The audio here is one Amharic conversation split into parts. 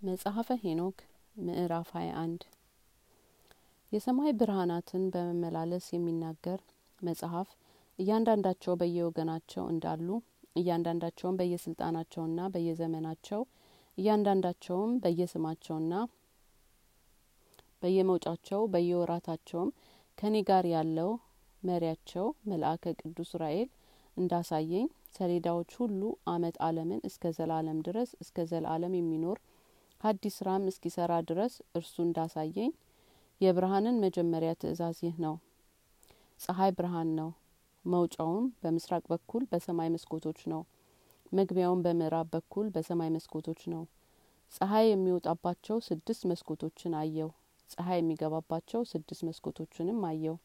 መጽሐፈ ሄኖክ ምዕራፍ 21 የሰማይ ብርሃናትን በመመላለስ የሚናገር መጽሐፍ እያንዳንዳቸው በየወገናቸው እንዳሉ እያንዳንዳቸውም በየስልጣናቸውና በየዘመናቸው እያንዳንዳቸውም በየስማቸውና በየመውጫቸው በየወራታቸውም ከኔ ጋር ያለው መሪያቸው መልአከ ቅዱስ ራኤል እንዳሳየኝ ሰሌዳዎች ሁሉ አመት አለምን እስከ ዘላለም ድረስ እስከ ዘላለም የሚኖር ሐዲስ ስራም እስኪሰራ ድረስ እርሱ እንዳሳየኝ የብርሃንን መጀመሪያ ትእዛዝ ይህ ነው። ፀሐይ ብርሃን ነው። መውጫውም በምስራቅ በኩል በሰማይ መስኮቶች ነው። መግቢያውም በምዕራብ በኩል በሰማይ መስኮቶች ነው። ፀሐይ የሚወጣባቸው ስድስት መስኮቶችን አየው። ፀሐይ የሚገባባቸው ስድስት መስኮቶችንም አየው።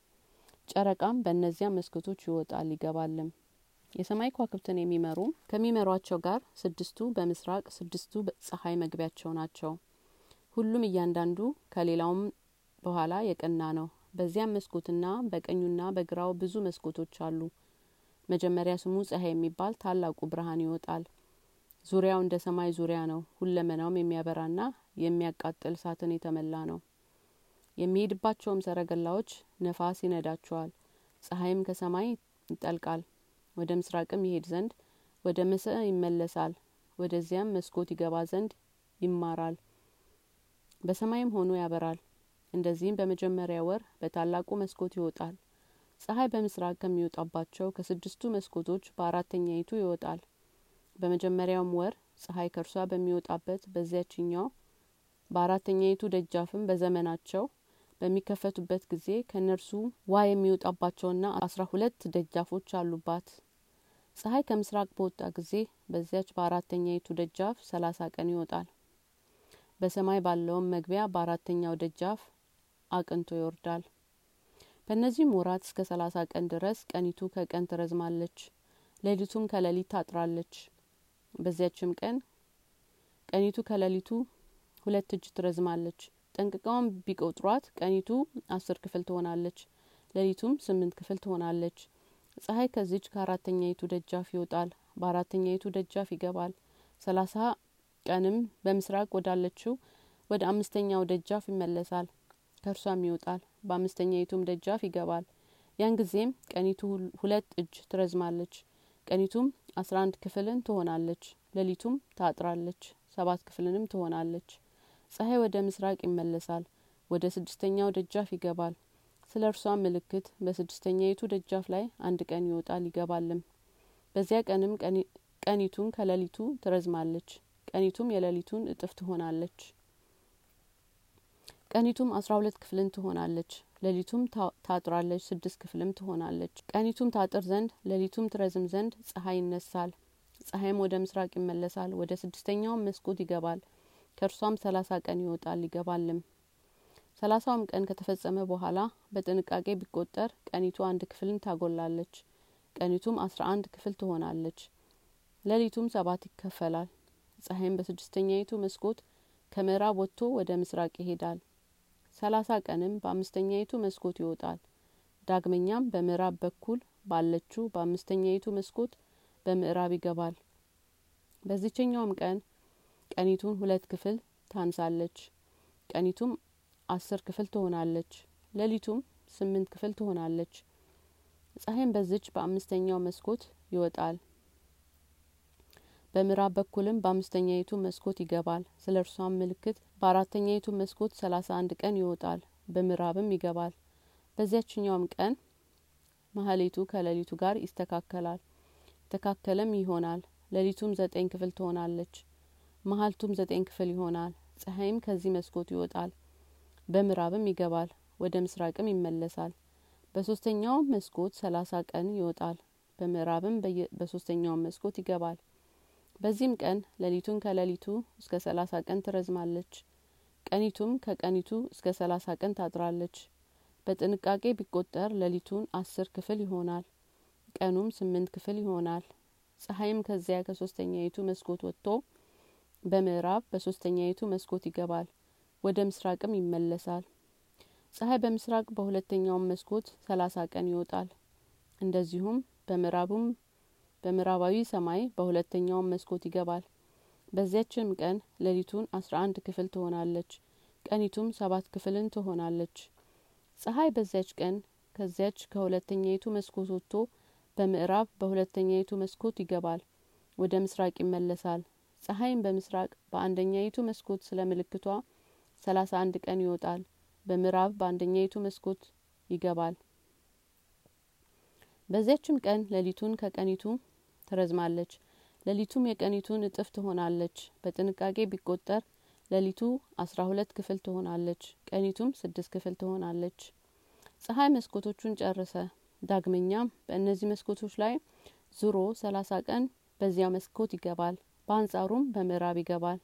ጨረቃም በእነዚያ መስኮቶች ይወጣል ይገባልም። የሰማይ ከዋክብትን የሚመሩ ከሚመሯቸው ጋር ስድስቱ በምስራቅ ስድስቱ ፀሐይ መግቢያቸው ናቸው። ሁሉም እያንዳንዱ ከሌላውም በኋላ የቀና ነው። በዚያም መስኮትና በቀኙና በግራው ብዙ መስኮቶች አሉ። መጀመሪያ ስሙ ፀሐይ የሚባል ታላቁ ብርሃን ይወጣል። ዙሪያው እንደ ሰማይ ዙሪያ ነው። ሁለመናውም የሚያበራና የሚያቃጥል እሳትን የተመላ ነው። የሚሄድባቸውም ሰረገላዎች ነፋስ ይነዳቸዋል። ፀሐይም ከሰማይ ይጠልቃል። ወደ ምስራቅም ይሄድ ዘንድ ወደ ምስዕ ይመለሳል። ወደዚያም መስኮት ይገባ ዘንድ ይማራል። በሰማይም ሆኖ ያበራል። እንደዚህም በመጀመሪያ ወር በታላቁ መስኮት ይወጣል። ፀሐይ በምስራቅ ከሚወጣባቸው ከስድስቱ መስኮቶች በአራተኛይቱ ይወጣል። በመጀመሪያውም ወር ፀሐይ ከእርሷ በሚወጣበት በዚያችኛው በአራተኛይቱ ደጃፍም በዘመናቸው በሚከፈቱበት ጊዜ ከእነርሱ ዋ የሚወጣባቸውና አስራ ሁለት ደጃፎች አሉባት። ፀሐይ ከምስራቅ በወጣ ጊዜ በዚያች በአራተኛይቱ ደጃፍ ሰላሳ ቀን ይወጣል። በሰማይ ባለውም መግቢያ በአራተኛው ደጃፍ አቅንቶ ይወርዳል። በእነዚህም ወራት እስከ ሰላሳ ቀን ድረስ ቀኒቱ ከቀን ትረዝማለች፣ ሌሊቱም ከሌሊት ታጥራለች። በዚያችም ቀን ቀኒቱ ከሌሊቱ ሁለት እጅ ትረዝማለች። ጠንቅቀውም ቢቆጥሯት ቀኒቱ አስር ክፍል ትሆናለች፣ ሌሊቱም ስምንት ክፍል ትሆናለች። ፀሐይ ከዚች ከአራተኛይቱ ደጃፍ ይወጣል፣ በአራተኛይቱ ደጃፍ ይገባል። ሰላሳ ቀንም በምስራቅ ወዳለችው ወደ አምስተኛው ደጃፍ ይመለሳል፣ ከእርሷም ይወጣል፣ በአምስተኛይቱም ደጃፍ ይገባል። ያን ጊዜም ቀኒቱ ሁለት እጅ ትረዝማለች፣ ቀኒቱም አስራ አንድ ክፍልን ትሆናለች፣ ሌሊቱም ታጥራለች፣ ሰባት ክፍልንም ትሆናለች። ፀሐይ ወደ ምስራቅ ይመለሳል፣ ወደ ስድስተኛው ደጃፍ ይገባል። ስለ እርሷም ምልክት በስድስተኛይቱ ደጃፍ ላይ አንድ ቀን ይወጣል ይገባልም። በዚያ ቀንም ቀኒቱን ከሌሊቱ ትረዝማለች፣ ቀኒቱም የሌሊቱን እጥፍ ትሆናለች። ቀኒቱም አስራ ሁለት ክፍልን ትሆናለች፣ ሌሊቱም ታጥራለች፣ ስድስት ክፍልም ትሆናለች። ቀኒቱም ታጥር ዘንድ ሌሊቱም ትረዝም ዘንድ ፀሐይ ይነሳል። ፀሐይም ወደ ምስራቅ ይመለሳል፣ ወደ ስድስተኛውም መስኮት ይገባል። ከእርሷም ሰላሳ ቀን ይወጣል ይገባልም። ሰላሳውም ቀን ከተፈጸመ በኋላ በጥንቃቄ ቢቆጠር ቀኒቱ አንድ ክፍልን ታጎላለች። ቀኒቱም አስራ አንድ ክፍል ትሆናለች። ሌሊቱም ሰባት ይከፈላል። ፀሐይም በስድስተኛይቱ መስኮት ከምዕራብ ወጥቶ ወደ ምስራቅ ይሄዳል። ሰላሳ ቀንም በአምስተኛይቱ መስኮት ይወጣል። ዳግመኛም በምዕራብ በኩል ባለችው በአምስተኛይቱ መስኮት በምዕራብ ይገባል። በዚችኛውም ቀን ቀኒቱን ሁለት ክፍል ታንሳለች። ቀኒቱም አስር ክፍል ትሆናለች። ሌሊቱም ስምንት ክፍል ትሆናለች። ፀሐይም በዚች በአምስተኛው መስኮት ይወጣል። በምዕራብ በኩልም በአምስተኛይቱ መስኮት ይገባል። ስለ እርሷም ምልክት በአራተኛይቱ መስኮት ሰላሳ አንድ ቀን ይወጣል፣ በምዕራብም ይገባል። በዚያችኛውም ቀን ማህሌቱ ከሌሊቱ ጋር ይስተካከላል፣ የተካከለም ይሆናል። ሌሊቱም ዘጠኝ ክፍል ትሆናለች። መሀልቱም ዘጠኝ ክፍል ይሆናል። ፀሐይም ከዚህ መስኮት ይወጣል፣ በምዕራብም ይገባል፣ ወደ ምስራቅም ይመለሳል። በሶስተኛውም መስኮት ሰላሳ ቀን ይወጣል፣ በምዕራብም በሶስተኛውም መስኮት ይገባል። በዚህም ቀን ሌሊቱን ከሌሊቱ እስከ ሰላሳ ቀን ትረዝማለች። ቀኒቱም ከቀኒቱ እስከ ሰላሳ ቀን ታጥራለች። በጥንቃቄ ቢቆጠር ሌሊቱን አስር ክፍል ይሆናል፣ ቀኑም ስምንት ክፍል ይሆናል። ፀሐይም ከዚያ ከሶስተኛይቱ መስኮት ወጥቶ በምዕራብ በሶስተኛይቱ መስኮት ይገባል፣ ወደ ምስራቅም ይመለሳል። ፀሐይ በምስራቅ በሁለተኛውም መስኮት ሰላሳ ቀን ይወጣል። እንደዚሁም በምዕራቡም በምዕራባዊ ሰማይ በሁለተኛውም መስኮት ይገባል። በዚያችም ቀን ሌሊቱን አስራ አንድ ክፍል ትሆናለች ቀኒቱም ሰባት ክፍልን ትሆናለች ፀሐይ በዚያች ቀን ከዚያች ከሁለተኛይቱ መስኮት ወጥቶ በምዕራብ በሁለተኛይቱ መስኮት ይገባል ወደ ምስራቅ ይመለሳል ፀሐይም በምስራቅ በአንደኛይቱ መስኮት ስለ ምልክቷ ሰላሳ አንድ ቀን ይወጣል። በምዕራብ በአንደኛይቱ መስኮት ይገባል። በዚያችም ቀን ሌሊቱን ከቀኒቱ ትረዝማለች። ሌሊቱም የቀኒቱን እጥፍ ትሆናለች። በጥንቃቄ ቢቆጠር ሌሊቱ አስራ ሁለት ክፍል ትሆናለች። ቀኒቱም ስድስት ክፍል ትሆናለች። ፀሐይ መስኮቶቹን ጨረሰ። ዳግመኛም በእነዚህ መስኮቶች ላይ ዙሮ ሰላሳ ቀን በዚያ መስኮት ይገባል። በአንጻሩም በምዕራብ ይገባል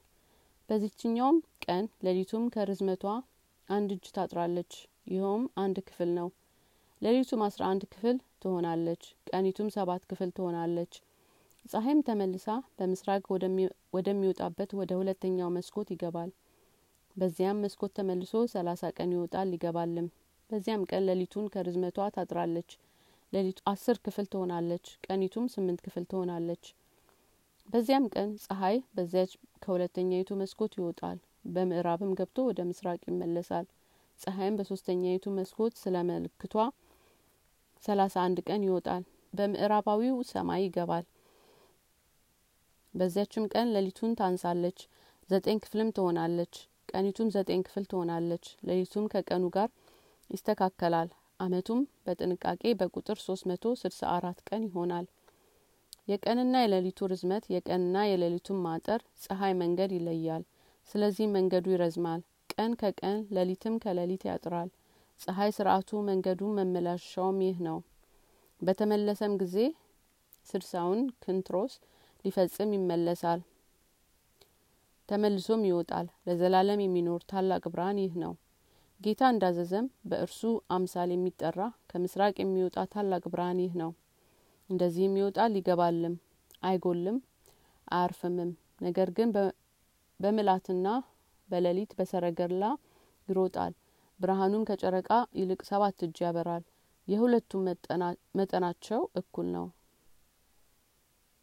በዚችኛውም ቀን ሌሊቱም ከርዝመቷ አንድ እጅ ታጥራለች። ይኸውም አንድ ክፍል ነው። ሌሊቱም አስራ አንድ ክፍል ትሆናለች። ቀኒቱም ሰባት ክፍል ትሆናለች። ፀሐይም ተመልሳ በምስራቅ ወደሚወጣበት ወደ ሁለተኛው መስኮት ይገባል። በዚያም መስኮት ተመልሶ ሰላሳ ቀን ይወጣል ይገባልም። በዚያም ቀን ሌሊቱን ከርዝመቷ ታጥራለች። ሌሊቱ አስር ክፍል ትሆናለች። ቀኒቱም ስምንት ክፍል ትሆናለች በዚያም ቀን ፀሐይ በዚያች ከሁለተኛይቱ መስኮት ይወጣል በምዕራብም ገብቶ ወደ ምስራቅ ይመለሳል። ፀሐይም በሶስተኛይቱ መስኮት ስለ ምልክቷ ሰላሳ አንድ ቀን ይወጣል በምዕራባዊው ሰማይ ይገባል። በዚያችም ቀን ሌሊቱን ታንሳለች ዘጠኝ ክፍልም ትሆናለች ቀኒቱም ዘጠኝ ክፍል ትሆናለች። ሌሊቱም ከቀኑ ጋር ይስተካከላል አመቱም በጥንቃቄ በቁጥር ሶስት መቶ ስድሳ አራት ቀን ይሆናል የቀንና የሌሊቱ ርዝመት የቀንና የሌሊቱን ማጠር ፀሐይ መንገድ ይለያል። ስለዚህ መንገዱ ይረዝማል። ቀን ከቀን ሌሊትም ከሌሊት ያጥራል። ፀሐይ ስርአቱ መንገዱ መመላሻውም ይህ ነው። በተመለሰም ጊዜ ስድሳውን ክንትሮስ ሊፈጽም ይመለሳል። ተመልሶም ይወጣል። ለዘላለም የሚኖር ታላቅ ብርሃን ይህ ነው። ጌታ እንዳዘዘም በእርሱ አምሳል የሚጠራ ከምስራቅ የሚወጣ ታላቅ ብርሃን ይህ ነው እንደዚህም ይወጣል ይገባልም አይጎልም አያርፍምም። ነገር ግን በምላትና በሌሊት በሰረገላ ይሮጣል። ብርሃኑም ከጨረቃ ይልቅ ሰባት እጅ ያበራል። የሁለቱም መጠናቸው እኩል ነው